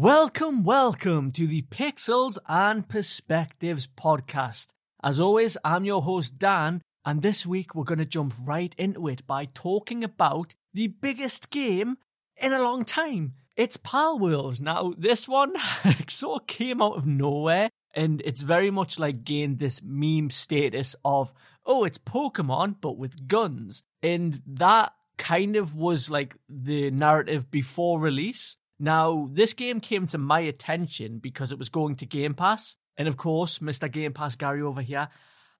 Welcome, welcome to the Pixels and Perspectives podcast. As always, I'm your host, Dan, and this week we're going to jump right into it by talking about the biggest game in a long time. It's Palworld. Now, this one sort of came out of nowhere, and it's very much like gained this meme status of, oh, it's Pokemon, but with guns. And that kind of was like the narrative before release. Now, this game came to my attention because it was going to Game Pass. And of course, Mr. Game Pass Gary over here,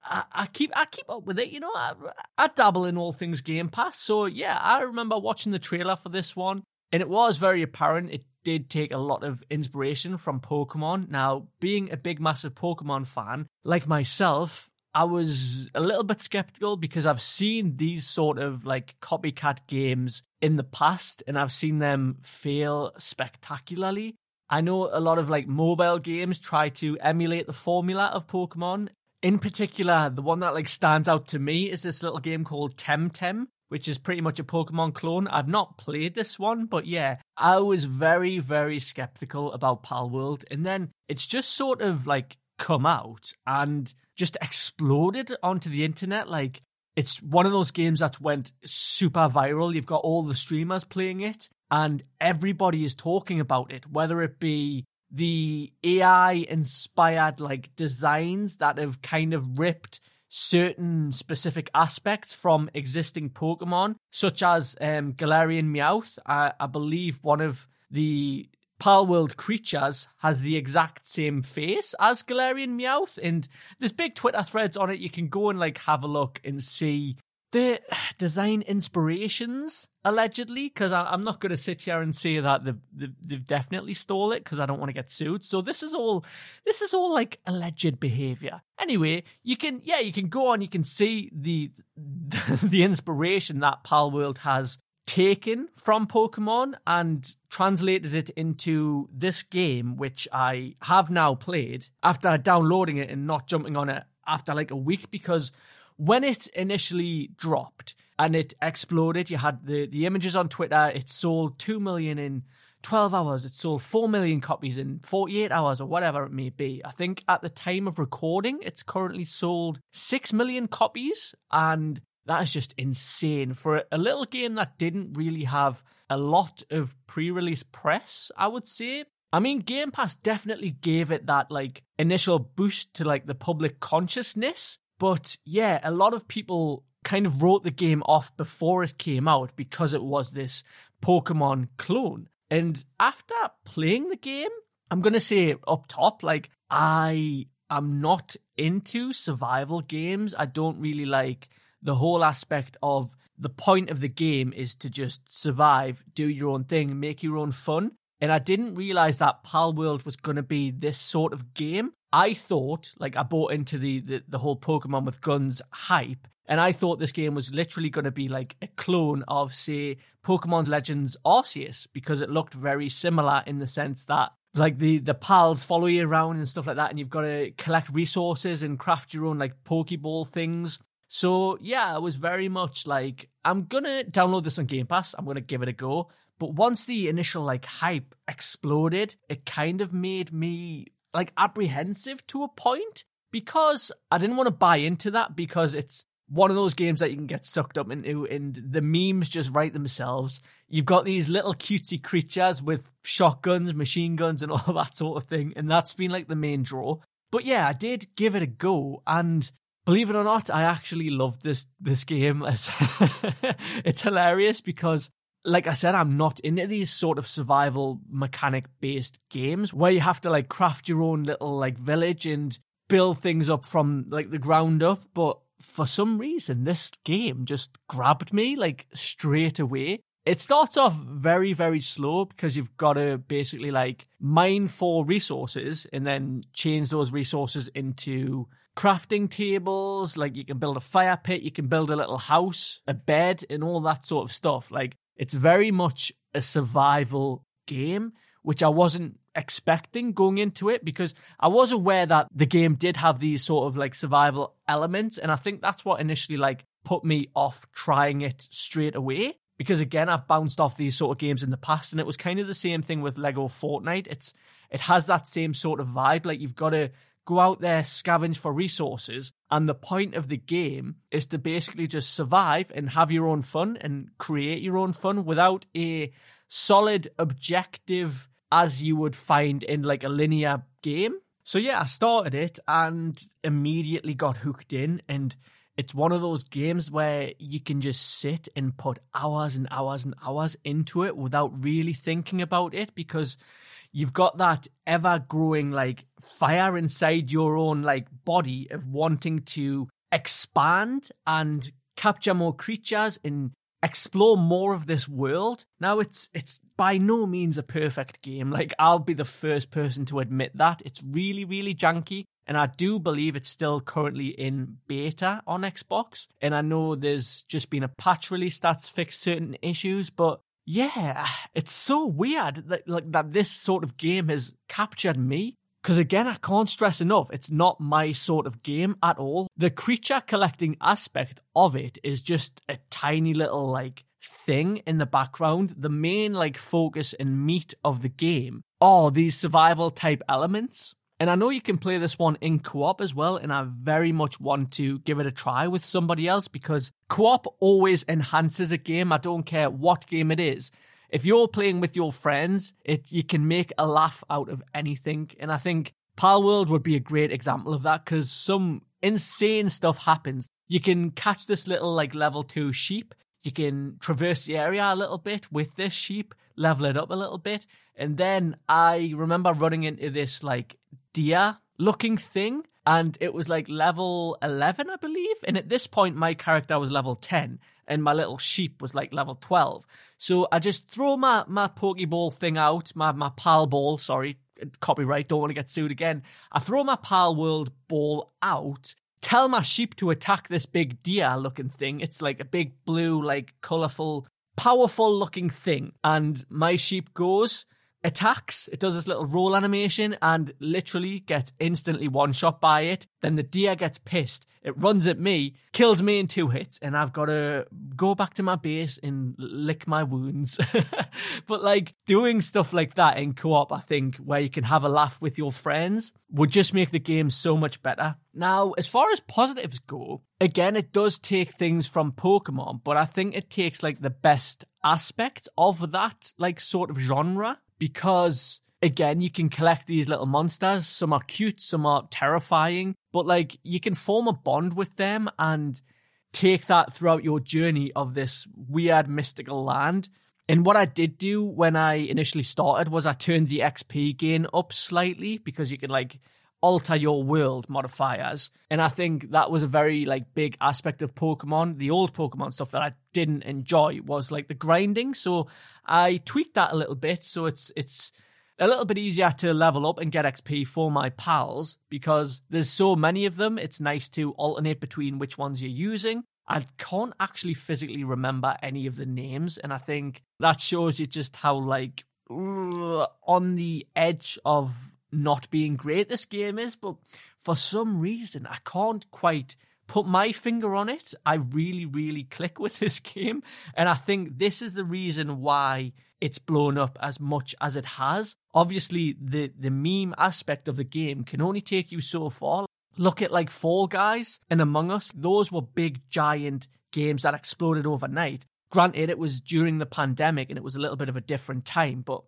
I, I keep I keep up with it, you know. I, I dabble in all things Game Pass. So yeah, I remember watching the trailer for this one, and it was very apparent it did take a lot of inspiration from Pokemon. Now, being a big massive Pokemon fan like myself, I was a little bit skeptical because I've seen these sort of like copycat games in the past and I've seen them fail spectacularly. I know a lot of like mobile games try to emulate the formula of Pokemon. In particular, the one that like stands out to me is this little game called Temtem, which is pretty much a Pokemon clone. I've not played this one, but yeah, I was very, very skeptical about Palworld. And then it's just sort of like come out and just exploded onto the internet. Like it's one of those games that went super viral. You've got all the streamers playing it and everybody is talking about it, whether it be the AI inspired like designs that have kind of ripped certain specific aspects from existing Pokemon, such as um, Galarian Meowth. I, I believe one of the Palworld creatures has the exact same face as Galarian Meowth, and there's big Twitter threads on it. You can go and like have a look and see. The design inspirations allegedly because i'm not going to sit here and say that they've, they've, they've definitely stole it because i don't want to get sued. So this is all this is all like alleged behavior. Anyway you can yeah you can go on you can see the the inspiration that Palworld has taken from Pokemon and translated it into this game, which I have now played after downloading it and not jumping on it after like a week because when it initially dropped and it exploded, you had the, the images on Twitter, it sold 2 million in 12 hours, it sold 4 million copies in 48 hours or whatever it may be. I think at the time of recording, it's currently sold 6 million copies and that is just insane for a little game that didn't really have a lot of pre-release press, I would say. I mean, Game Pass definitely gave it that like initial boost to like the public consciousness, but yeah, a lot of people kind of wrote the game off before it came out because it was this Pokemon clone. And after playing the game, I'm going to say up top, like, I am not into survival games. I don't really like the whole aspect of the point of the game is to just survive, do your own thing, make your own fun. And I didn't realize that Palworld was going to be this sort of game. I thought, like, I bought into the, the, the whole Pokemon with guns hype, and I thought this game was literally going to be like a clone of, say, Pokemon Legends Arceus, because it looked very similar in the sense that like the the pals follow you around and stuff like that, and you've got to collect resources and craft your own like Pokeball things. So yeah, I was very much like, I'm gonna download this on Game Pass. I'm gonna give it a go. But once the initial like hype exploded, it kind of made me like apprehensive to a point because I didn't want to buy into that because it's one of those games that you can get sucked up into and the memes just write themselves. You've got these little cutesy creatures with shotguns, machine guns and all that sort of thing. And that's been like the main draw. But yeah, I did give it a go and believe it or not, I actually love this this game. It's, it's hilarious because, like I said, I'm not into these sort of survival mechanic based games where you have to like craft your own little like village and build things up from like the ground up. But for some reason, this game just grabbed me like straight away. It starts off very, very slow because you've got to basically like mine for resources and then change those resources into crafting tables, like you can build a fire pit, you can build a little house, a bed, and all that sort of stuff. Like it's very much a survival game, which I wasn't expecting going into it because I was aware that the game did have these sort of like survival elements, and I think that's what initially like put me off trying it straight away. because again, I've bounced off these sort of games in the past, and it was kind of the same thing with Lego Fortnite. It's it has that same sort of vibe. Like you've got to go out there, scavenge for resources, and the point of the game is to basically just survive and have your own fun and create your own fun without a solid objective as you would find in like a linear game. So yeah, I started it and immediately got hooked in and it's one of those games where you can just sit and put hours and hours and hours into it without really thinking about it because you've got that ever growing like fire inside your own like body of wanting to expand and capture more creatures and explore more of this world. Now it's it's by no means a perfect game. Like I'll be the first person to admit that. It's really really janky and I do believe it's still currently in beta on Xbox. And I know there's just been a patch release that's fixed certain issues, but yeah, it's so weird that like that this sort of game has captured me. Because again, I can't stress enough, it's not my sort of game at all. The creature collecting aspect of it is just a tiny little like thing in the background. The main like focus and meat of the game are these survival type elements. And I know you can play this one in co op as well, and I very much want to give it a try with somebody else because co op always enhances a game. I don't care what game it is. If you're playing with your friends, it you can make a laugh out of anything. And I think Palworld would be a great example of that because some insane stuff happens. You can catch this little like level two sheep. You can traverse the area a little bit with this sheep, level it up a little bit. And then I remember running into this like deer looking thing and it was like level 11 i believe and at this point my character was level 10 and my little sheep was like level 12 so i just throw my my pokeball thing out my my pal ball sorry copyright don't want to get sued again. I throw my pal world ball out tell my sheep to attack this big deer looking thing. It's like a big blue like colorful powerful looking thing and my sheep goes attacks. It does this little roll animation and literally gets instantly one shot by it. Then the deer gets pissed. It runs at me, kills me in two hits, and I've got to go back to my base and lick my wounds. but like doing stuff like that in co op, I think, where you can have a laugh with your friends, would just make the game so much better. Now, as far as positives go, again, it does take things from Pokemon, but I think it takes like the best aspects of that like sort of genre because again, you can collect these little monsters. Some are cute, some are terrifying, but like you can form a bond with them and take that throughout your journey of this weird mystical land. And what I did do when I initially started was I turned the XP gain up slightly because you can like alter your world modifiers. And I think that was a very like big aspect of Pokemon. The old Pokemon stuff that I didn't enjoy was like the grinding. So I tweaked that a little bit so it's it's a little bit easier to level up and get XP for my pals because there's so many of them. It's nice to alternate between which ones you're using. I can't actually physically remember any of the names, and I think that shows you just how like on the edge of not being great this game is, but for some reason I can't quite put my finger on it. I really, really click with this game. And I think this is the reason why it's blown up as much as it has. Obviously, the, the meme aspect of the game can only take you so far. Look at like Fall Guys and Among Us. Those were big, giant games that exploded overnight. Granted, it was during the pandemic and it was a little bit of a different time, but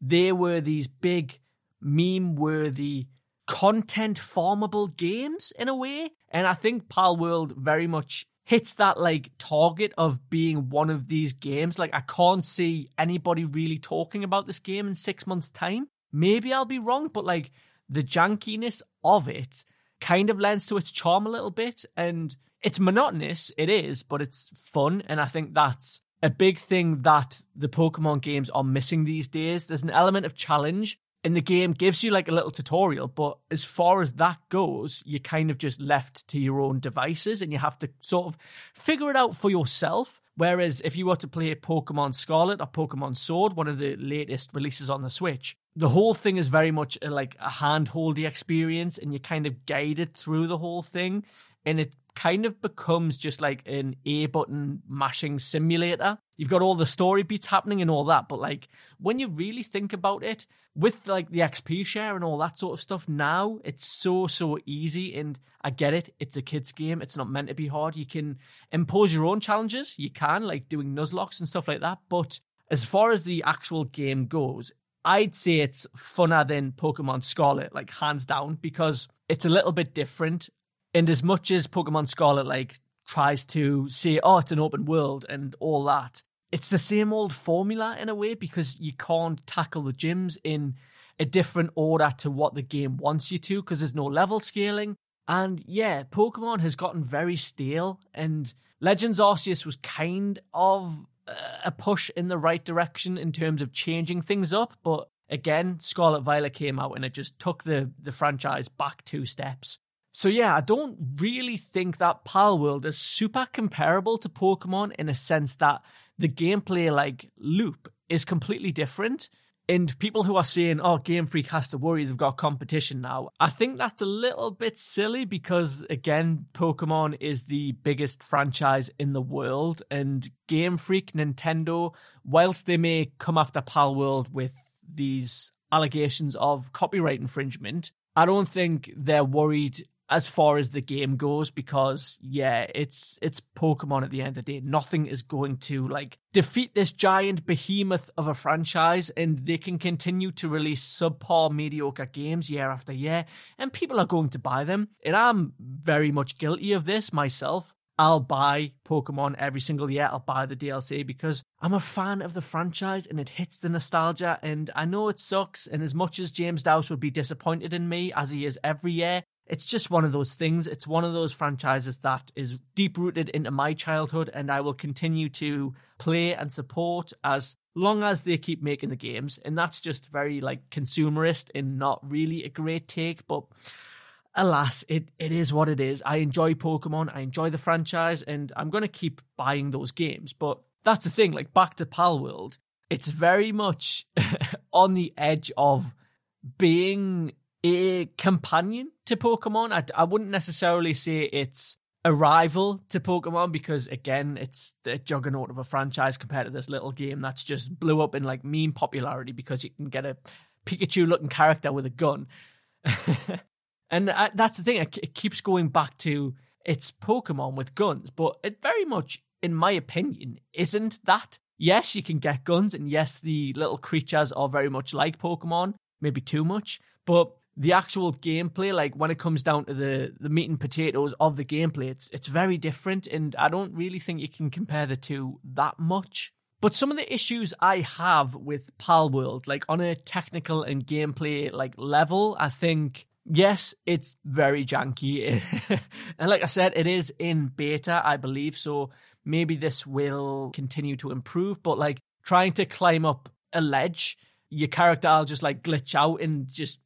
they were these big meme worthy content formable games in a way. And I think Palworld very much hits that like target of being one of these games. Like I can't see anybody really talking about this game in six months' time. Maybe I'll be wrong, but like the jankiness of it kind of lends to its charm a little bit. And it's monotonous, it is, but it's fun. And I think that's a big thing that the Pokemon games are missing these days. There's an element of challenge in the game gives you like a little tutorial, but as far as that goes, you're kind of just left to your own devices and you have to sort of figure it out for yourself. Whereas if you were to play Pokemon Scarlet or Pokemon Sword, one of the latest releases on the Switch, the whole thing is very much like a hand-holdy experience and you're kind of guided through the whole thing and it kind of becomes just like an A button mashing simulator. You've got all the story beats happening and all that, but like when you really think about it, with like the XP share and all that sort of stuff now, it's so, so easy. And I get it. It's a kid's game. It's not meant to be hard. You can impose your own challenges. You can, like doing Nuzlockes and stuff like that. But as far as the actual game goes, I'd say it's funner than Pokemon Scarlet, like hands down, because it's a little bit different. And as much as Pokemon Scarlet like tries to say, oh, it's an open world and all that, it's the same old formula in a way because you can't tackle the gyms in a different order to what the game wants you to because there's no level scaling. And yeah, Pokemon has gotten very stale, and Legends Arceus was kind of a push in the right direction in terms of changing things up, but again, Scarlet Violet came out and it just took the the franchise back two steps. So yeah, I don't really think that Palworld is super comparable to Pokemon in a sense that the gameplay like loop is completely different. And people who are saying, oh, Game Freak has to worry they've got competition now, I think that's a little bit silly because, again, Pokemon is the biggest franchise in the world. And Game Freak, Nintendo, whilst they may come after Palworld with these allegations of copyright infringement, I don't think they're worried as far as the game goes because yeah it's it's pokemon at the end of the day nothing is going to like defeat this giant behemoth of a franchise and they can continue to release subpar mediocre games year after year and people are going to buy them and i'm very much guilty of this myself I'll buy Pokemon every single year. I'll buy the DLC because I'm a fan of the franchise and it hits the nostalgia. And I know it sucks. And as much as James Dowse would be disappointed in me, as he is every year, it's just one of those things. It's one of those franchises that is deep rooted into my childhood, and I will continue to play and support as long as they keep making the games. And that's just very like consumerist and not really a great take, but alas, it, it is what it is. I enjoy Pokemon, I enjoy the franchise, and I'm going to keep buying those games. But that's the thing, like back to Palworld, it's very much on the edge of being a companion to Pokemon. I, I wouldn't necessarily say it's a rival to Pokemon because again, it's the juggernaut of a franchise compared to this little game that's just blew up in like meme popularity because you can get a Pikachu looking character with a gun. and uh, that's the thing, it keeps going back to it's Pokemon with guns, but it very much, in my opinion, isn't that. Yes, you can get guns, and yes, the little creatures are very much like Pokemon, maybe too much, but the actual gameplay, like when it comes down to the the meat and potatoes of the gameplay, it's it's very different, and I don't really think you can compare the two that much. But some of the issues I have with Palworld, like on a technical and gameplay like level, I think yes, it's very janky, and like I said, it is in beta, I believe. So maybe this will continue to improve. But like trying to climb up a ledge, your character will just like glitch out and just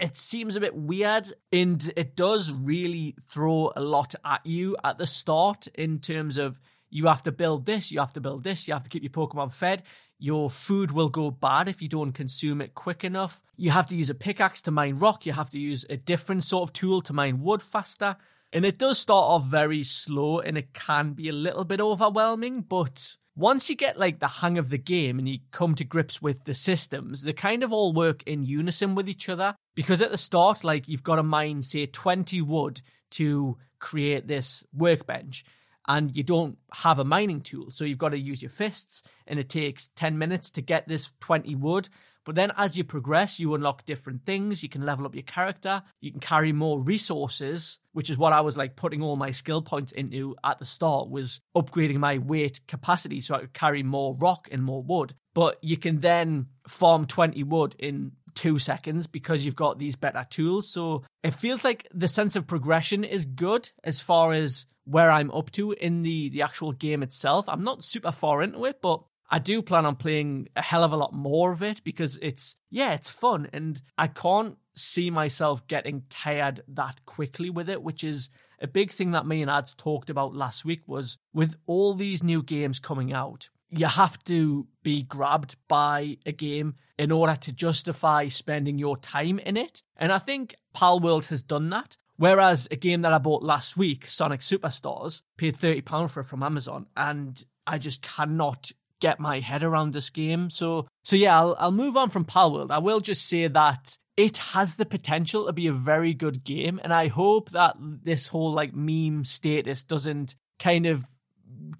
it, seems a bit weird and it does really throw a lot at you at the start in terms of you have to build this, you have to build this, you have to keep your Pokemon fed. Your food will go bad if you don't consume it quick enough. You have to use a pickaxe to mine rock, you have to use a different sort of tool to mine wood faster. And it does start off very slow and it can be a little bit overwhelming, but once you get like the hang of the game and you come to grips with the systems, they kind of all work in unison with each other. Because at the start, like you've got to mine, say, 20 wood to create this workbench. And you don't have a mining tool. So you've got to use your fists, and it takes 10 minutes to get this 20 wood. But then as you progress, you unlock different things. You can level up your character. You can carry more resources, which is what I was like putting all my skill points into at the start was upgrading my weight capacity so I could carry more rock and more wood. But you can then farm 20 wood in two seconds because you've got these better tools. So it feels like the sense of progression is good as far as where I'm up to in the, the actual game itself. I'm not super far into it, but I do plan on playing a hell of a lot more of it because it's, yeah, it's fun. And I can't see myself getting tired that quickly with it, which is a big thing that me and Ads talked about last week was with all these new games coming out, you have to be grabbed by a game in order to justify spending your time in it. And I think Palworld has done that. Whereas a game that I bought last week, Sonic Superstars, paid £30 for it from Amazon, and I just cannot get my head around this game. So, so yeah, I'll, I'll move on from Palworld. I will just say that it has the potential to be a very good game, and I hope that this whole like meme status doesn't kind of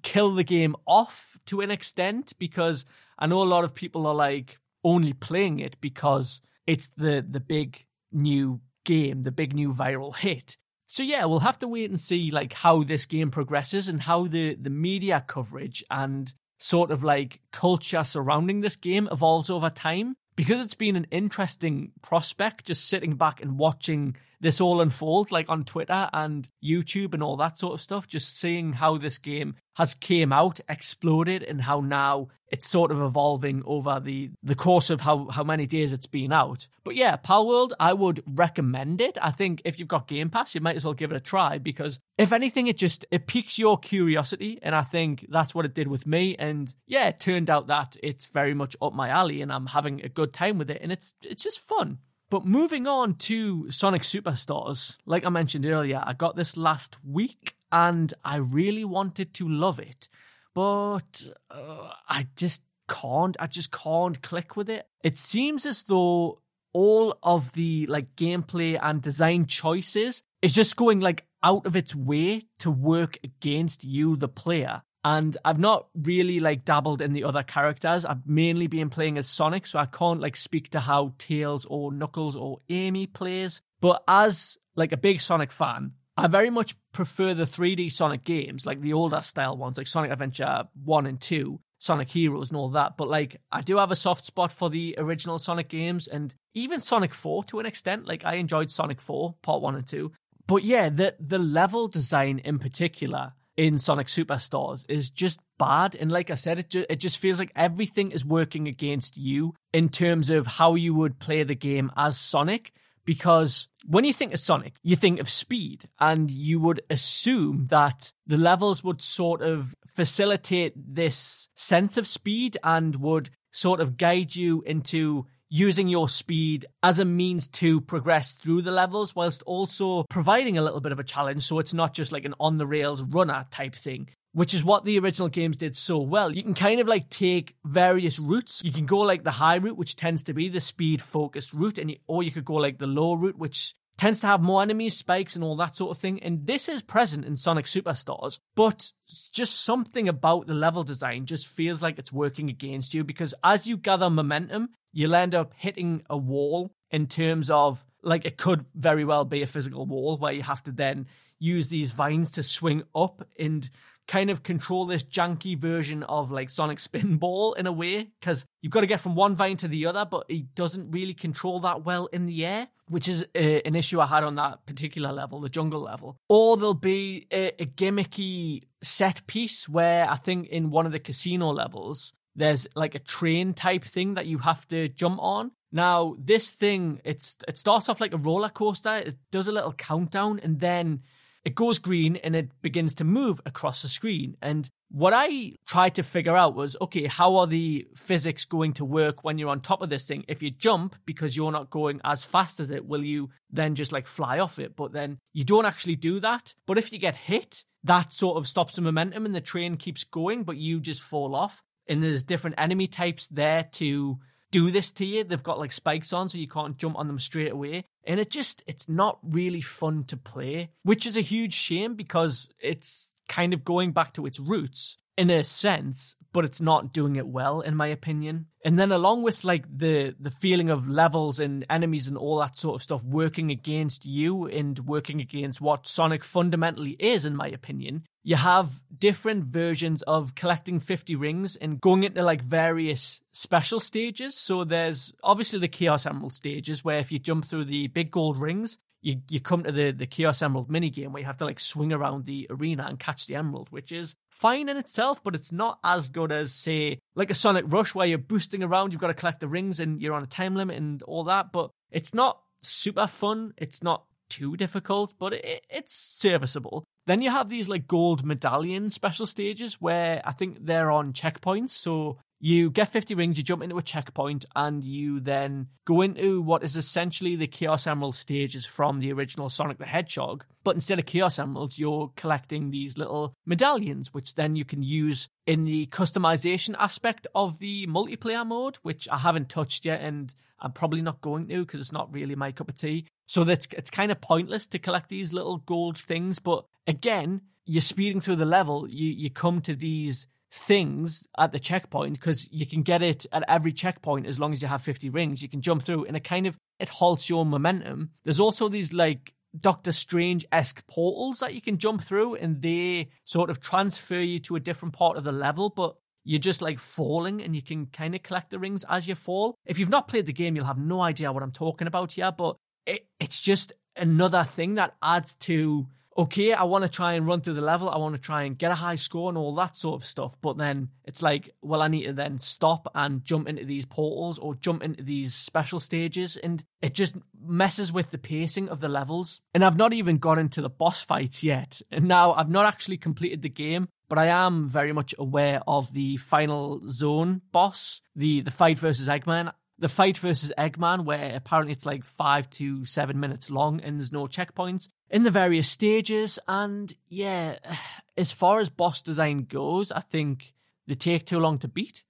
kill the game off to an extent because I know a lot of people are like only playing it because it's the the big new game, the big new viral hit. So yeah, we'll have to wait and see like how this game progresses and how the the media coverage and sort of like culture surrounding this game evolves over time. Because it's been an interesting prospect just sitting back and watching this all unfold like on Twitter and YouTube and all that sort of stuff just seeing how this game has came out exploded and how now it's sort of evolving over the the course of how how many days it's been out. But yeah Palworld I would recommend it. I think if you've got Game Pass you might as well give it a try because if anything it just it piques your curiosity and I think that's what it did with me. And yeah it turned out that it's very much up my alley and I'm having a good time with it and it's it's just fun but moving on to Sonic Superstars, like I mentioned earlier, I got this last week and I really wanted to love it, but uh, I just can't. I just can't click with it. It seems as though all of the like gameplay and design choices is just going like out of its way to work against you, the player and I've not really like dabbled in the other characters. I've mainly been playing as Sonic, so I can't like speak to how Tails or Knuckles or Amy plays. But as like a big Sonic fan, I very much prefer the 3D Sonic games, like the older style ones, like Sonic Adventure 1 and 2, Sonic Heroes and all that. But like, I do have a soft spot for the original Sonic games and even Sonic 4 to an extent. Like, I enjoyed Sonic 4, Part 1 and 2. But yeah, the, the level design in particular in Sonic Superstars is just bad. And like I said, it, ju- it just feels like everything is working against you in terms of how you would play the game as Sonic. Because when you think of Sonic, you think of speed, and you would assume that the levels would sort of facilitate this sense of speed and would sort of guide you into using your speed as a means to progress through the levels whilst also providing a little bit of a challenge so it's not just like an on the rails runner type thing which is what the original games did so well. You can kind of like take various routes. You can go like the high route, which tends to be the speed focused route, and you, or you could go like the low route, which tends to have more enemies, spikes, and all that sort of thing. And this is present in Sonic Superstars, but just something about the level design just feels like it's working against you because as you gather momentum, you'll end up hitting a wall in terms of like it could very well be a physical wall where you have to then use these vines to swing up and kind of control this janky version of like Sonic Spinball in a way because you've got to get from one vine to the other, but he doesn't really control that well in the air, which is uh, an issue I had on that particular level, the jungle level. Or there'll be a, a gimmicky set piece where I think in one of the casino levels, there's like a train type thing that you have to jump on. Now, this thing, it's it starts off like a roller coaster. It does a little countdown and then it goes green and it begins to move across the screen. And what I tried to figure out was, okay, how are the physics going to work when you're on top of this thing? If you jump because you're not going as fast as it, will you then just like fly off it? But then you don't actually do that. But if you get hit, that sort of stops the momentum and the train keeps going, but you just fall off and there's different enemy types there to do this to you. They've got like spikes on, so you can't jump on them straight away. And it just, it's not really fun to play, which is a huge shame because it's kind of going back to its roots in a sense, but it's not doing it well, in my opinion. And then along with like the the feeling of levels and enemies and all that sort of stuff working against you and working against what Sonic fundamentally is, in my opinion, you have different versions of collecting 50 rings and going into like various special stages. So there's obviously the Chaos Emerald stages where if you jump through the big gold rings, you, you come to the, the Chaos Emerald mini game where you have to like swing around the arena and catch the emerald, which is fine in itself, but it's not as good as, say, like a Sonic Rush where you're boosting around, you've got to collect the rings and you're on a time limit and all that. But it's not super fun. It's not too difficult, but it, it's serviceable. Then you have these like gold medallion special stages where I think they're on checkpoints. So You get 50 rings, you jump into a checkpoint, and you then go into what is essentially the Chaos Emerald stages from the original Sonic the Hedgehog. But instead of Chaos Emeralds, you're collecting these little medallions, which then you can use in the customization aspect of the multiplayer mode, which I haven't touched yet, and I'm probably not going to because it's not really my cup of tea. So that's it's kind of pointless to collect these little gold things. But again, you're speeding through the level, you you come to these things at the checkpoint because you can get it at every checkpoint as long as you have 50 rings you can jump through and it kind of it halts your momentum there's also these like doctor strange-esque portals that you can jump through and they sort of transfer you to a different part of the level but you're just like falling and you can kind of collect the rings as you fall if you've not played the game you'll have no idea what i'm talking about here but it, it's just another thing that adds to okay, I want to try and run through the level. I want to try and get a high score and all that sort of stuff. But then it's like, well, I need to then stop and jump into these portals or jump into these special stages. And it just messes with the pacing of the levels. And I've not even got into the boss fights yet. And now I've not actually completed the game. But I am very much aware of the final zone boss, the, the fight versus Eggman the fight versus Eggman, where apparently it's like five to seven minutes long and there's no checkpoints in the various stages. And yeah, as far as boss design goes, I think they take too long to beat.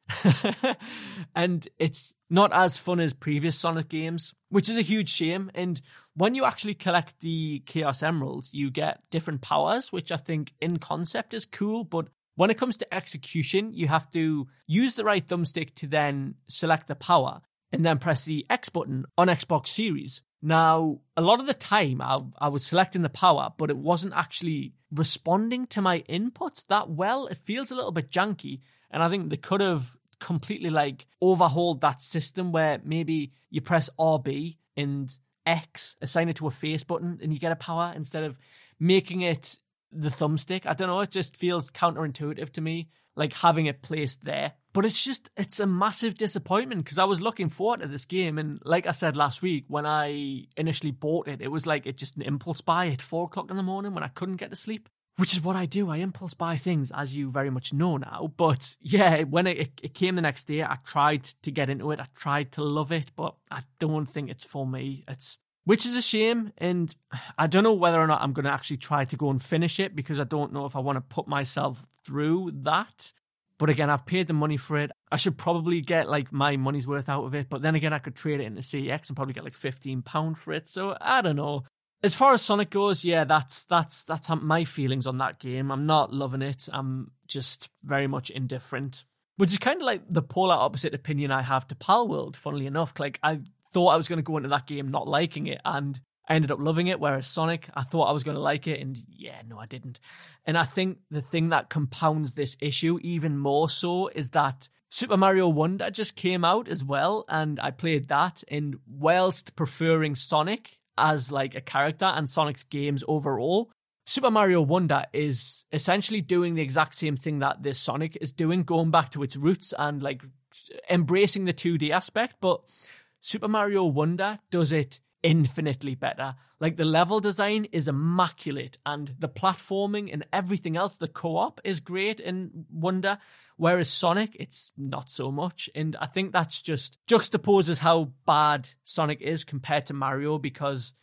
and it's not as fun as previous Sonic games, which is a huge shame. And when you actually collect the Chaos Emeralds, you get different powers, which I think in concept is cool, but when it comes to execution, you have to use the right thumbstick to then select the power and then press the X button on Xbox Series. Now, a lot of the time I, I was selecting the power, but it wasn't actually responding to my inputs that well. It feels a little bit janky. And I think they could have completely like overhauled that system where maybe you press RB and X, assign it to a face button, and you get a power instead of making it the thumbstick. I don't know. It just feels counterintuitive to me, like having it placed there. But it's just, it's a massive disappointment because I was looking forward to this game. And like I said last week, when I initially bought it, it was like it just an impulse buy at four o'clock in the morning when I couldn't get to sleep. Which is what I do. I impulse buy things, as you very much know now. But yeah, when it, it came the next day, I tried to get into it. I tried to love it, but I don't think it's for me. It's which is a shame. And I don't know whether or not I'm going to actually try to go and finish it because I don't know if I want to put myself through that. But again, I've paid the money for it. I should probably get like my money's worth out of it. But then again, I could trade it into CX and probably get like £15 for it. So I don't know. As far as Sonic goes, yeah, that's that's that's my feelings on that game. I'm not loving it. I'm just very much indifferent. Which is kind of like the polar opposite opinion I have to Palworld, funnily enough. Like I thought I was going to go into that game not liking it, and I ended up loving it. Whereas Sonic, I thought I was going to like it, and yeah, no, I didn't. And I think the thing that compounds this issue even more so is that Super Mario Wonder just came out as well, and I played that. And whilst preferring Sonic as like a character and Sonic's games overall, Super Mario Wonder is essentially doing the exact same thing that this Sonic is doing, going back to its roots and like embracing the 2D aspect, but Super Mario Wonder does it infinitely better. Like the level design is immaculate and the platforming and everything else, the co-op is great in Wonder. Whereas Sonic, it's not so much. And I think that's just juxtaposes how bad Sonic is compared to Mario because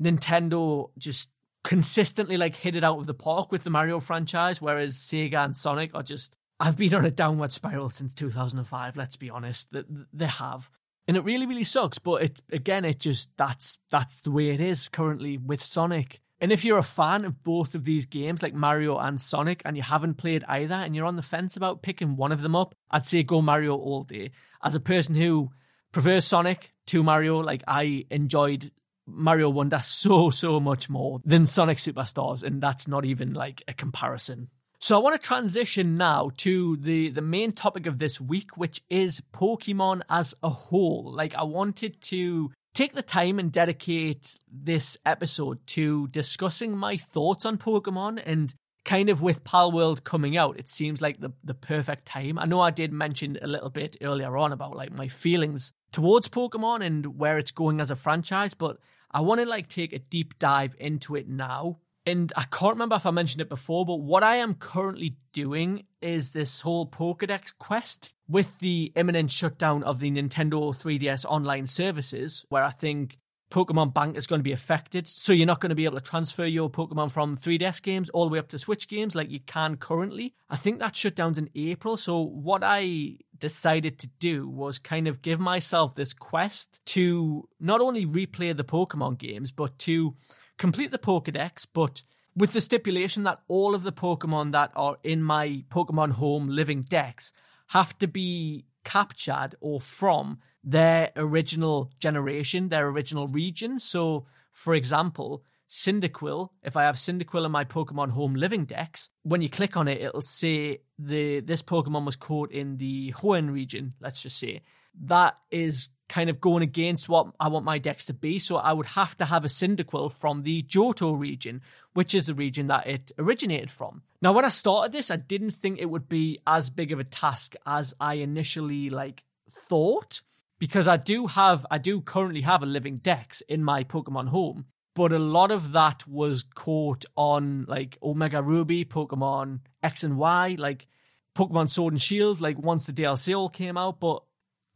Nintendo just consistently like hit it out of the park with the Mario franchise, whereas Sega and Sonic are just I've been on a downward spiral since 2005. Let's be honest, they have and it really really sucks but it again it just that's that's the way it is currently with sonic. And if you're a fan of both of these games like mario and sonic and you haven't played either and you're on the fence about picking one of them up i'd say go mario all day. As a person who prefers sonic to mario like i enjoyed mario wonder so so much more than sonic superstars and that's not even like a comparison so I want to transition now to the, the main topic of this week, which is Pokemon as a whole. Like I wanted to take the time and dedicate this episode to discussing my thoughts on Pokemon and kind of with Palworld coming out, it seems like the, the perfect time. I know I did mention a little bit earlier on about like my feelings towards Pokemon and where it's going as a franchise, but I want to like take a deep dive into it now And I can't remember if I mentioned it before, but what I am currently doing is this whole Pokedex quest with the imminent shutdown of the Nintendo 3DS online services, where I think Pokemon Bank is going to be affected. So you're not going to be able to transfer your Pokemon from 3DS games all the way up to Switch games like you can currently. I think that shutdown's in April. So what I decided to do was kind of give myself this quest to not only replay the Pokemon games, but to complete the Pokedex, but with the stipulation that all of the Pokemon that are in my Pokemon Home living dex have to be captured or from their original generation, their original region. So, for example, Cyndaquil, if I have Cyndaquil in my Pokemon Home Living Dex, when you click on it, it'll say the this Pokemon was caught in the Hoenn region, let's just say. That is kind of going against what I want my dex to be, so I would have to have a Cyndaquil from the Johto region, which is the region that it originated from. Now, when I started this, I didn't think it would be as big of a task as I initially like thought because I do have, I do currently have a living dex in my Pokemon home, but a lot of that was caught on like Omega Ruby, Pokemon X and Y, like Pokemon Sword and Shield, like once the DLC all came out, but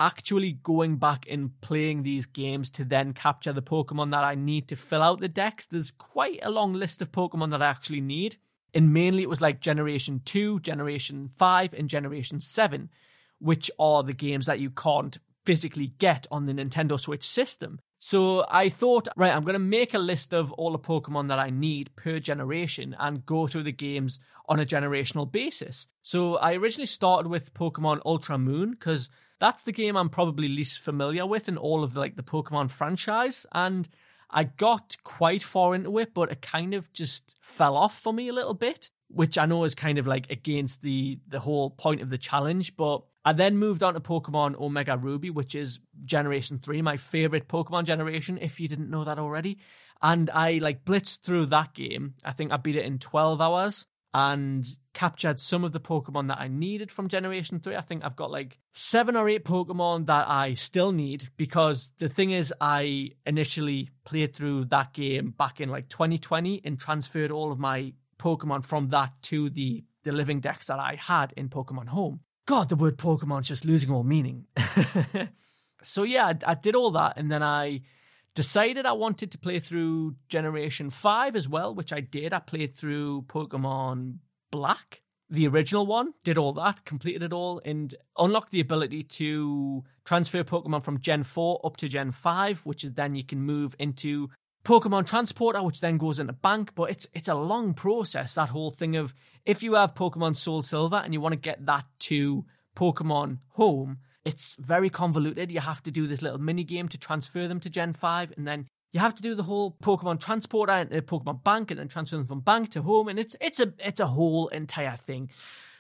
actually going back and playing these games to then capture the Pokemon that I need to fill out the dex. there's quite a long list of Pokemon that I actually need. And mainly it was like Generation 2, Generation 5, and Generation 7, which are the games that you can't physically get on the Nintendo Switch system. So I thought, right, I'm going to make a list of all the Pokemon that I need per generation and go through the games on a generational basis. So I originally started with Pokemon Ultra Moon because that's the game I'm probably least familiar with in all of the, like the Pokemon franchise. And I got quite far into it, but it kind of just fell off for me a little bit, which I know is kind of like against the the whole point of the challenge. But I then moved on to Pokemon Omega Ruby, which is Generation 3, my favorite Pokemon generation, if you didn't know that already. And I like blitzed through that game. I think I beat it in 12 hours and captured some of the Pokemon that I needed from Generation 3. I think I've got like seven or eight Pokemon that I still need because the thing is, I initially played through that game back in like 2020 and transferred all of my Pokemon from that to the, the living dex that I had in Pokemon Home. God, the word Pokemon's just losing all meaning. so yeah, I, I did all that, and then I decided I wanted to play through Generation 5 as well, which I did. I played through Pokemon Black, the original one, did all that, completed it all, and unlocked the ability to transfer Pokemon from Gen 4 up to Gen 5, which is then you can move into Pokemon Transporter, which then goes into bank, but it's it's a long process. That whole thing of if you have Pokemon Soul Silver and you want to get that to Pokemon Home, it's very convoluted. You have to do this little mini game to transfer them to Gen Five, and then you have to do the whole Pokemon Transporter and uh, Pokemon Bank, and then transfer them from bank to home, and it's it's a it's a whole entire thing.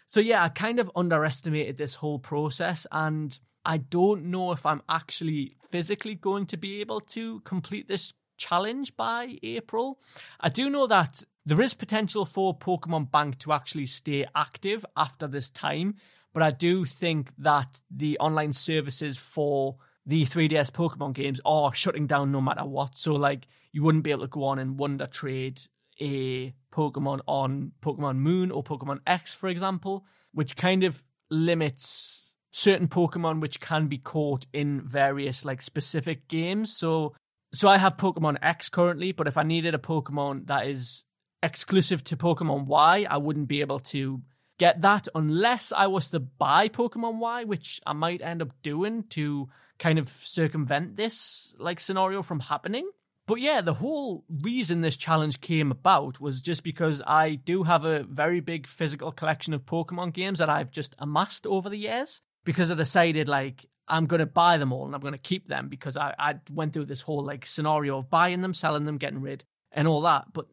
So yeah, I kind of underestimated this whole process, and I don't know if I'm actually physically going to be able to complete this challenge by April. I do know that there is potential for Pokemon Bank to actually stay active after this time, but I do think that the online services for the 3DS Pokemon games are shutting down no matter what. So, like, you wouldn't be able to go on and Wonder Trade a Pokemon on Pokemon Moon or Pokemon X, for example, which kind of limits certain Pokemon which can be caught in various like specific games. So so I have Pokemon X currently, but if I needed a Pokemon that is exclusive to Pokemon Y, I wouldn't be able to get that unless I was to buy Pokemon Y, which I might end up doing to kind of circumvent this like scenario from happening. But yeah, the whole reason this challenge came about was just because I do have a very big physical collection of Pokemon games that I've just amassed over the years because I decided like I'm going to buy them all and I'm going to keep them because I, I went through this whole like scenario of buying them, selling them, getting rid, and all that. But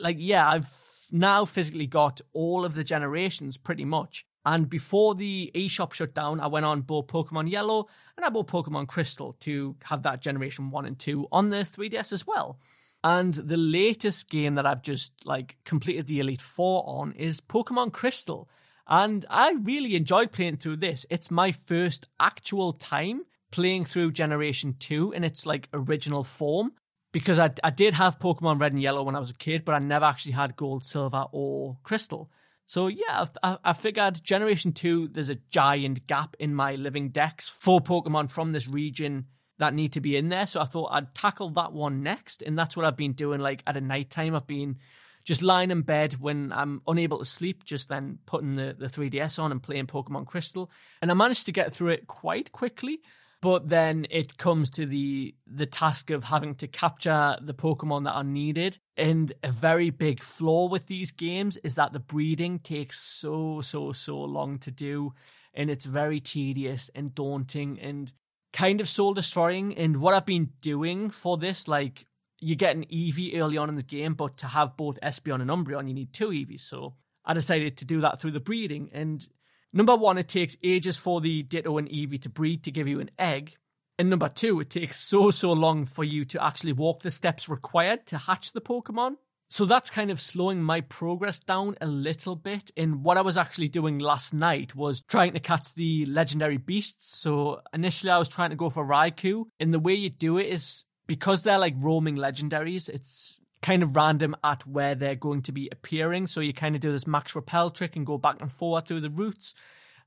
like, yeah, I've now physically got all of the generations pretty much. And before the eShop shut down, I went on bought Pokemon Yellow and I bought Pokemon Crystal to have that generation one and two on the 3DS as well. And the latest game that I've just like completed the Elite Four on is Pokemon Crystal. And I really enjoyed playing through this. It's my first actual time playing through Generation 2 in its like original form. Because I, I did have Pokemon Red and Yellow when I was a kid, but I never actually had Gold, Silver, or Crystal. So yeah, I, I figured Generation 2, there's a giant gap in my living dex for Pokemon from this region that need to be in there. So I thought I'd tackle that one next. And that's what I've been doing. Like at a night time, I've been just lying in bed when I'm unable to sleep, just then putting the, the 3DS on and playing Pokemon Crystal. And I managed to get through it quite quickly. But then it comes to the the task of having to capture the Pokemon that are needed. And a very big flaw with these games is that the breeding takes so, so, so long to do. And it's very tedious and daunting and kind of soul destroying. And what I've been doing for this, like you get an Eevee early on in the game, but to have both Espeon and Umbreon, you need two Eevees. So I decided to do that through the breeding. And number one, it takes ages for the Ditto and Eevee to breed to give you an egg. And number two, it takes so, so long for you to actually walk the steps required to hatch the Pokemon. So that's kind of slowing my progress down a little bit. And what I was actually doing last night was trying to catch the legendary beasts. So initially I was trying to go for Raikou. And the way you do it is because they're like roaming legendaries, it's kind of random at where they're going to be appearing. So you kind of do this max repel trick and go back and forward through the routes.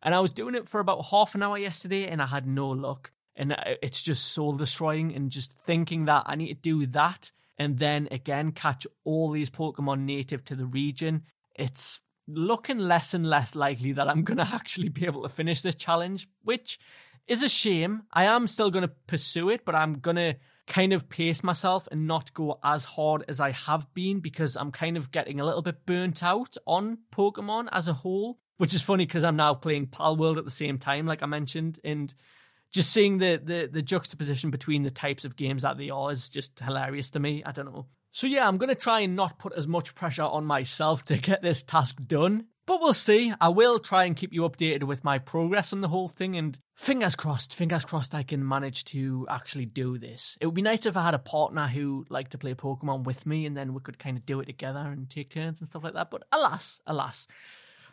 And I was doing it for about half an hour yesterday and I had no luck. And uh, it's just soul destroying and just thinking that I need to do that and then again catch all these Pokemon native to the region. It's looking less and less likely that I'm going to actually be able to finish this challenge, which is a shame. I am still going to pursue it, but I'm going to kind of pace myself and not go as hard as I have been because I'm kind of getting a little bit burnt out on Pokemon as a whole, which is funny because I'm now playing Palworld at the same time, like I mentioned, and just seeing the, the the juxtaposition between the types of games that they are is just hilarious to me. I don't know. So yeah, I'm gonna try and not put as much pressure on myself to get this task done. But we'll see. I will try and keep you updated with my progress on the whole thing, and fingers crossed, fingers crossed I can manage to actually do this. It would be nice if I had a partner who liked to play Pokemon with me, and then we could kind of do it together and take turns and stuff like that. But alas, alas.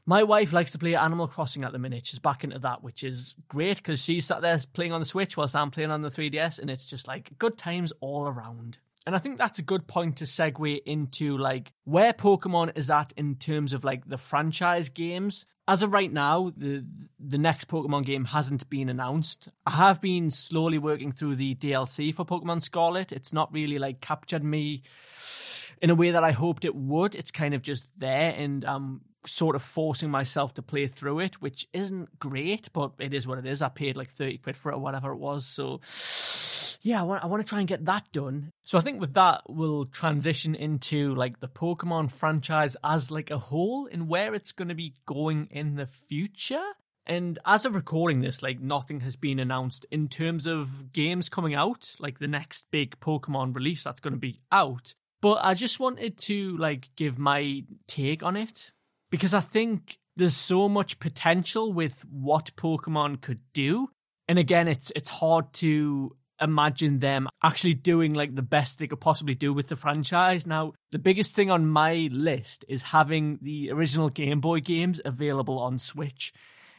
My wife likes to play Animal Crossing at the minute. She's back into that, which is great because she's sat there playing on the Switch whilst I'm playing on the 3DS, and it's just like good times all around. And I think that's a good point to segue into like where Pokemon is at in terms of like the franchise games. As of right now, the the next Pokemon game hasn't been announced. I have been slowly working through the DLC for Pokemon Scarlet. It's not really like captured me in a way that I hoped it would. It's kind of just there and I'm sort of forcing myself to play through it, which isn't great, but it is what it is. I paid like 30 quid for it or whatever it was. So yeah, I want I want to try and get that done. So I think with that we'll transition into like the Pokemon franchise as like a whole and where it's going to be going in the future. And as of recording this, like nothing has been announced in terms of games coming out, like the next big Pokemon release that's going to be out. But I just wanted to like give my take on it because I think there's so much potential with what Pokemon could do. And again, it's it's hard to imagine them actually doing like the best they could possibly do with the franchise. Now, the biggest thing on my list is having the original Game Boy games available on Switch.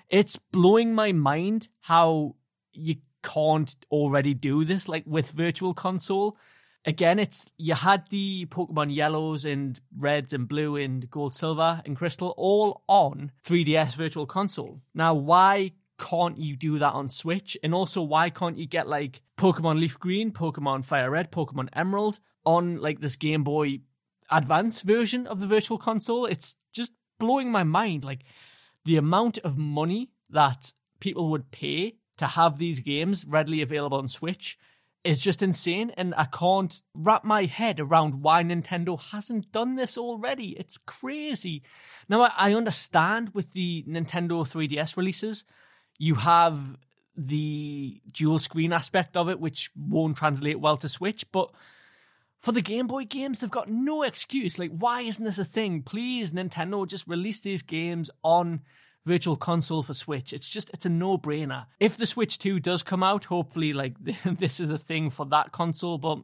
It's blowing my mind how you can't already do this like with Virtual Console. Again, it's you had the Pokemon Yellows and Reds and Blue and Gold, Silver and Crystal all on 3DS Virtual Console. Now, why can't you do that on Switch? And also, why can't you get like Pokemon Leaf Green, Pokemon Fire Red, Pokemon Emerald on like this Game Boy Advance version of the Virtual Console? It's just blowing my mind. Like the amount of money that people would pay to have these games readily available on Switch is just insane. And I can't wrap my head around why Nintendo hasn't done this already. It's crazy. Now, I understand with the Nintendo 3DS releases, you have the dual screen aspect of it, which won't translate well to Switch, but for the Game Boy games, they've got no excuse. Like, why isn't this a thing? Please, Nintendo, just release these games on Virtual Console for Switch. It's just, it's a no brainer. If the Switch 2 does come out, hopefully, like, this is a thing for that console, but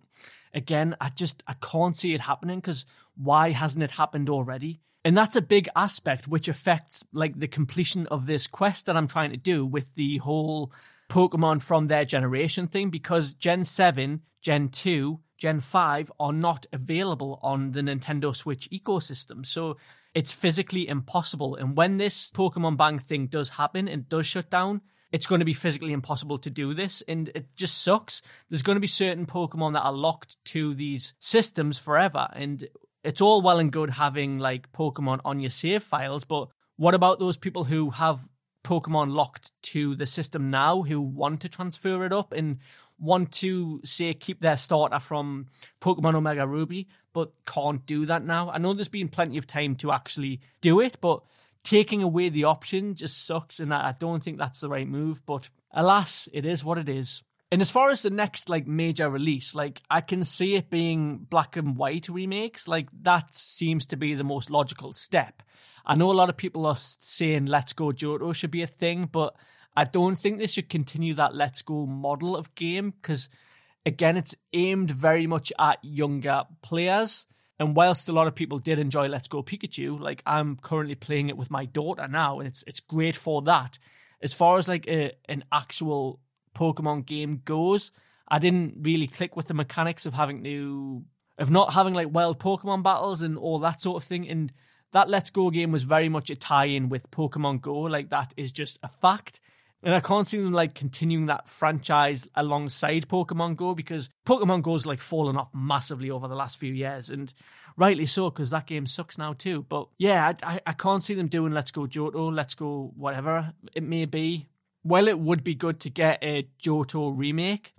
again, I just, I can't see it happening because why hasn't it happened already? And that's a big aspect which affects like the completion of this quest that I'm trying to do with the whole Pokemon from their generation thing because Gen 7, Gen 2, Gen 5 are not available on the Nintendo Switch ecosystem. So it's physically impossible. And when this Pokemon Bank thing does happen and does shut down, it's going to be physically impossible to do this. And it just sucks. There's going to be certain Pokemon that are locked to these systems forever. And it's all well and good having like Pokemon on your save files, but what about those people who have Pokemon locked to the system now who want to transfer it up and want to say keep their starter from Pokemon Omega Ruby, but can't do that now? I know there's been plenty of time to actually do it, but taking away the option just sucks, and I don't think that's the right move. But alas, it is what it is. And as far as the next like major release, like I can see it being black and white remakes. Like that seems to be the most logical step. I know a lot of people are saying Let's Go Johto should be a thing, but I don't think they should continue that Let's Go model of game because again, it's aimed very much at younger players. And whilst a lot of people did enjoy Let's Go Pikachu, like I'm currently playing it with my daughter now, and it's it's great for that. As far as like a, an actual Pokemon game goes. I didn't really click with the mechanics of having to of not having like wild Pokemon battles and all that sort of thing. And that Let's Go game was very much a tie-in with Pokemon Go. Like that is just a fact. And I can't see them like continuing that franchise alongside Pokemon Go because Pokemon Go's like fallen off massively over the last few years, and rightly so because that game sucks now too. But yeah, I, I, can't see them doing Let's Go Johto, Let's Go whatever it may be while it would be good to get a Johto remake,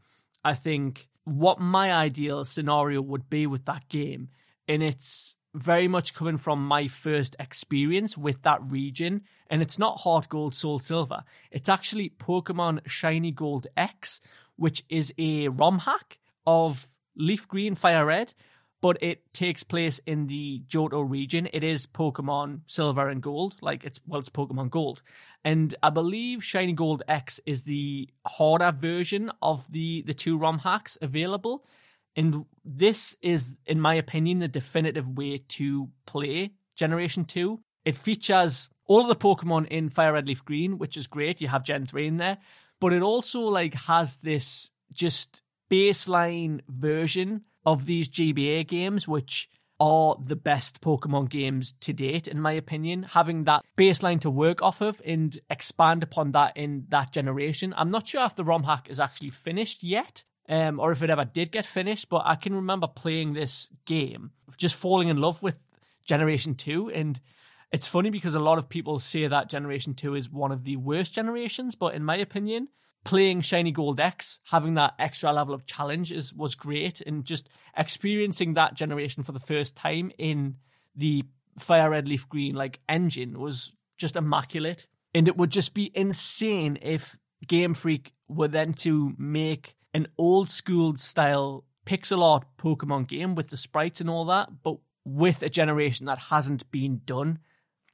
I think what my ideal scenario would be with that game, and it's very much coming from my first experience with that region, and it's not Heart Gold Soul Silver. It's actually Pokemon Shiny Gold X, which is a ROM hack of Leaf Green Fire Red, but it takes place in the Johto region. It is Pokemon Silver and Gold, like it's well, it's Pokemon Gold, and I believe Shiny Gold X is the harder version of the the two ROM hacks available. And this is, in my opinion, the definitive way to play Generation Two. It features all of the Pokemon in Fire Red Leaf Green, which is great. You have Gen Three in there, but it also like has this just baseline version of these GBA games, which are the best Pokemon games to date, in my opinion. Having that baseline to work off of and expand upon that in that generation. I'm not sure if the ROM hack is actually finished yet. Um, or if it ever did get finished, but I can remember playing this game, just falling in love with Generation 2. And it's funny because a lot of people say that Generation 2 is one of the worst generations, but in my opinion, playing Shiny Gold X, having that extra level of challenge is was great, and just experiencing that generation for the first time in the Fire Red Leaf Green like engine was just immaculate. And it would just be insane if Game Freak were then to make an old school style pixel art Pokemon game with the sprites and all that, but with a generation that hasn't been done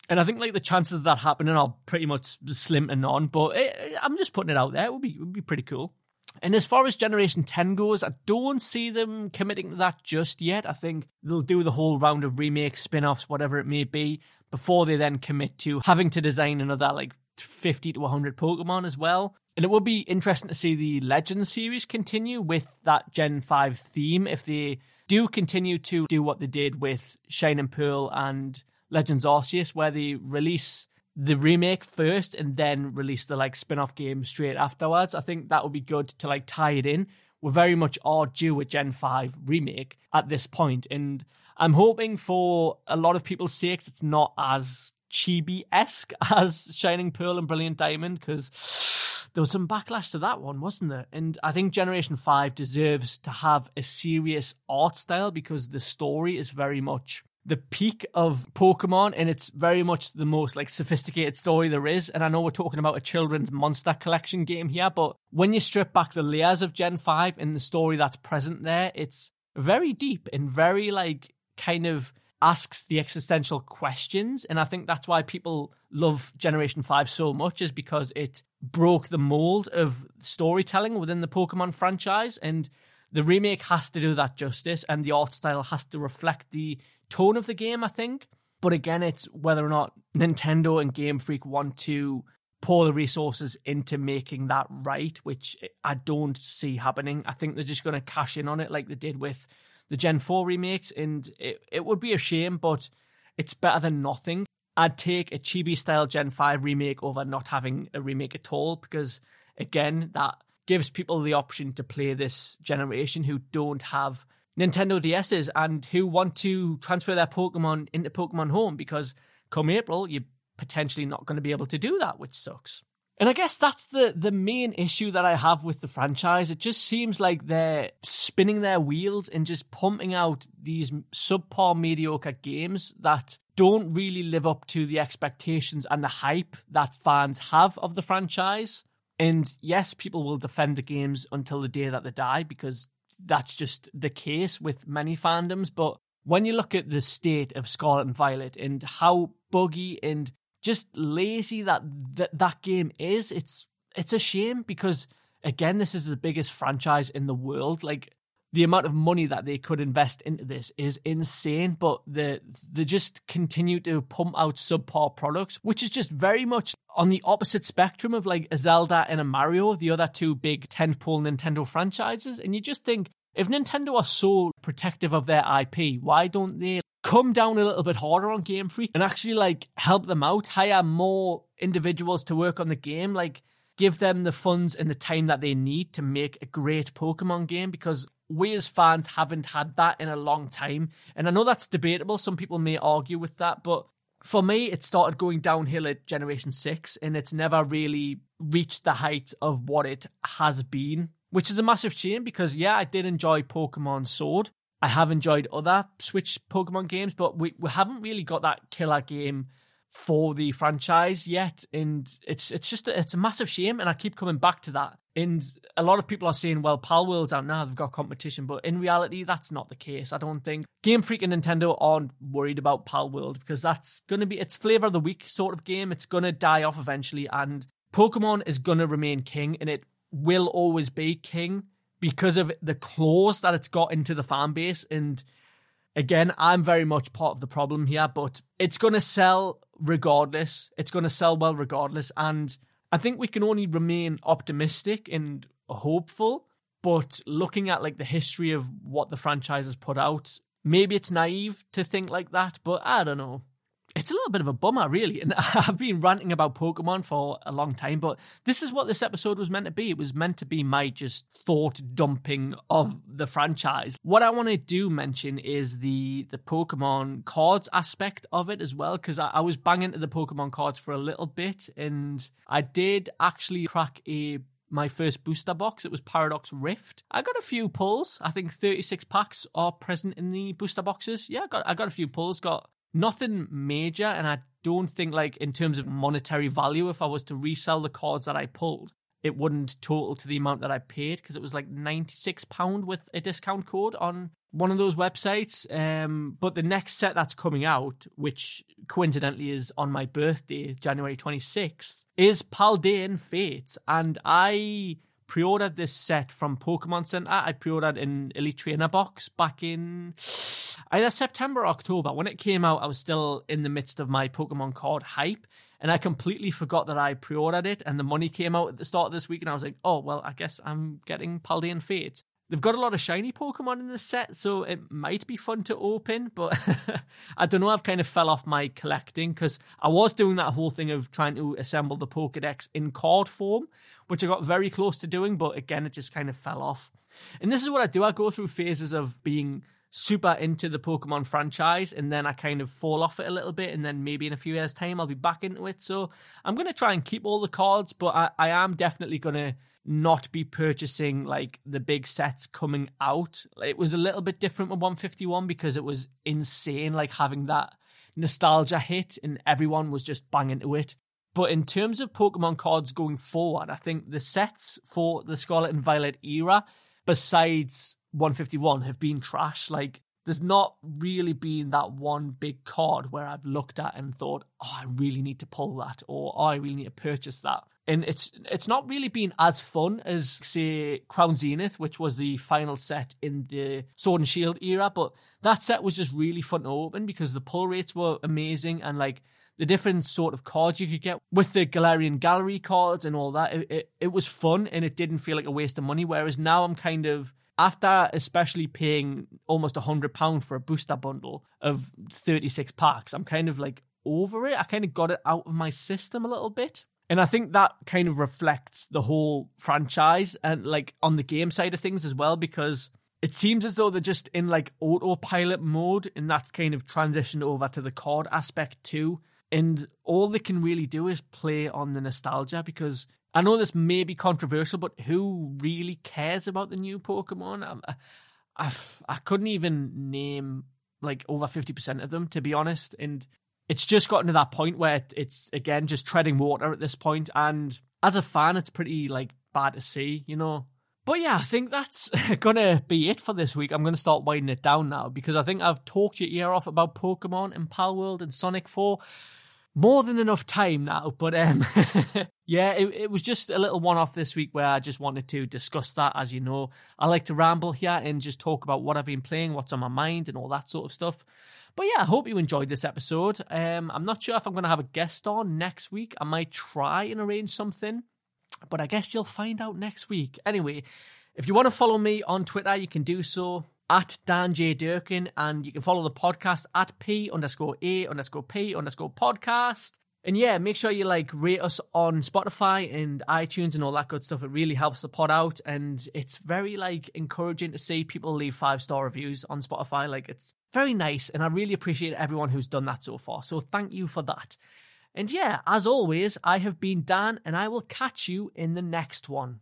and I think like the chances of that happening are pretty much slim to none. But it, I'm just putting it out there. It would be it would be pretty cool. And as far as Generation 10 goes, I don't see them committing to that just yet. I think they'll do the whole round of remakes, spin offs, whatever it may be, before they then commit to having to design another like 50 to 100 Pokemon as well. And it would be interesting to see the Legends series continue with that Gen 5 theme if they do continue to do what they did with Shining Pearl and Legends Arceus, where they release the remake first and then release the like spin-off game straight afterwards. I think that would be good to like tie it in. We're very much are due a Gen 5 remake at this point, and I'm hoping for a lot of people's sakes it's not as chibi-esque as Shining Pearl and Brilliant Diamond, because there was some backlash to that one, wasn't there? And I think Generation 5 deserves to have a serious art style because the story is very much the peak of Pokemon, and it's very much the most like sophisticated story there is. And I know we're talking about a children's monster collection game here, but when you strip back the layers of Gen 5 and the story that's present there, it's very deep and very like kind of asks the existential questions. And I think that's why people love Generation 5 so much, is because it broke the mold of storytelling within the Pokemon franchise. And the remake has to do that justice, and the art style has to reflect the tone of the game, I think. But again, it's whether or not Nintendo and Game Freak want to pour the resources into making that right, which I don't see happening. I think they're just going to cash in on it like they did with the Gen 4 remakes, and it, it would be a shame, but it's better than nothing. I'd take a chibi style Gen 5 remake over not having a remake at all because, again, that gives people the option to play this generation who don't have Nintendo DSs and who want to transfer their Pokemon into Pokemon Home because come April, you're potentially not going to be able to do that, which sucks. And I guess that's the the main issue that I have with the franchise. It just seems like they're spinning their wheels and just pumping out these subpar mediocre games that don't really live up to the expectations and the hype that fans have of the franchise. And yes, people will defend the games until the day that they die because that's just the case with many fandoms. But when you look at the state of Scarlet and Violet and how buggy and just lazy that that, that game is, it's it's a shame because again, this is the biggest franchise in the world. Like the amount of money that they could invest into this is insane, but the they just continue to pump out subpar products, which is just very much on the opposite spectrum of like a Zelda and a Mario, the other two big tentpole Nintendo franchises. And you just think if Nintendo are so protective of their IP, why don't they come down a little bit harder on Game Freak and actually like help them out, hire more individuals to work on the game, like give them the funds and the time that they need to make a great Pokemon game because we as fans haven't had that in a long time. And I know that's debatable. Some people may argue with that, but for me, it started going downhill at Generation 6 and it's never really reached the height of what it has been, which is a massive shame because, yeah, I did enjoy Pokemon Sword. I have enjoyed other Switch Pokemon games, but we, we haven't really got that killer game for the franchise yet, and it's it's just a, it's a massive shame. And I keep coming back to that. And a lot of people are saying, "Well, Palworld's out now; they've got competition," but in reality, that's not the case. I don't think Game Freak and Nintendo aren't worried about Palworld because that's going to be its flavor of the week sort of game. It's going to die off eventually, and Pokemon is going to remain king, and it will always be king because of the claws that it's got into the fan base. And again, I'm very much part of the problem here, but it's going to sell regardless. It's going to sell well regardless. And I think we can only remain optimistic and hopeful. But looking at like the history of what the franchise has put out, maybe it's naive to think like that, but I don't know it's a little bit of a bummer, really. And I've been ranting about Pokemon for a long time, but this is what this episode was meant to be. It was meant to be my just thought dumping of the franchise. What I want to do mention is the the Pokemon cards aspect of it as well, because I, I was banging to the Pokemon cards for a little bit, and I did actually crack a my first booster box. It was Paradox Rift. I got a few pulls. I think 36 packs are present in the booster boxes. Yeah, I got I got a few pulls. Got nothing major, and I don't think like in terms of monetary value, if I was to resell the cards that I pulled, it wouldn't total to the amount that I paid because it was like ninety six pound with a discount code on one of those websites. Um, but the next set that's coming out, which coincidentally is on my birthday, January twenty sixth, is Paldean Fates, and I pre-ordered this set from Pokemon Center. I pre-ordered an Elite Trainer box back in either September or October. When it came out, I was still in the midst of my Pokemon card hype, and I completely forgot that I pre-ordered it. And the money came out at the start of this week, and I was like, "Oh well, I guess I'm getting Paldean Fate." They've got a lot of shiny Pokemon in this set, so it might be fun to open, but I don't know. I've kind of fell off my collecting because I was doing that whole thing of trying to assemble the Pokedex in card form, which I got very close to doing, but again, it just kind of fell off. And this is what I do I go through phases of being super into the Pokemon franchise and then I kind of fall off it a little bit and then maybe in a few years' time I'll be back into it. So I'm going to try and keep all the cards, but I, I am definitely going to not be purchasing like the big sets coming out. It was a little bit different with 151 because it was insane, like having that nostalgia hit and everyone was just banging to it. But in terms of Pokemon cards going forward, I think the sets for the Scarlet and Violet era, besides 151, have been trash. Like, there's not really been that one big card where I've looked at and thought, oh, I really need to pull that, or oh, I really need to purchase that and it's it's not really been as fun as say Crown Zenith, which was the final set in the Sword and Shield era. But that set was just really fun to open because the pull rates were amazing and like the different sort of cards you could get with the Galarian Gallery cards and all that. It, it, it was fun and it didn't feel like a waste of money. Whereas now I'm kind of after especially paying almost a hundred pound for a booster bundle of 36 packs, I'm kind of like over it. I kind of got it out of my system a little bit. And I think that kind of reflects the whole franchise and like on the game side of things as well, because it seems as though they're just in like autopilot mode and that's kind of transitioned over to the card aspect too. And all they can really do is play on the nostalgia because I know this may be controversial, but who really cares about the new Pokemon? Um, I, I, I couldn't even name like over 50% of them, to be honest. And it's just gotten to that point where it's, again, just treading water at this. And as a fan, it's pretty like bad to see, you know? But yeah, I think that's gonna be it for this week. I'm gonna start winding it down now because I think I've talked your ear off about Pokemon and Palworld and Sonic for more than enough time now. But um, yeah, it, it was just a little one off this week where I just wanted to discuss that. As you know, I like to ramble here and just talk about what I've been playing, what's on my mind, and all that sort of stuff. But yeah, I hope you enjoyed this episode. Um, I'm not sure if I'm going to have a guest on next week. I might try and arrange something, but I guess you'll find out next week. Anyway, if you want to follow me on Twitter, you can do so at Dan J. Durkin, and you can follow the podcast at P underscore A underscore P underscore podcast. And yeah, make sure you like rate us on Spotify and iTunes and all that good stuff. It really helps the pod out, and it's very like encouraging to see people leave five star reviews on Spotify. Like it's very nice, and I really appreciate everyone who's done that so far. So thank you for that. And yeah, as always, I have been Dan, and I will catch you in the next one.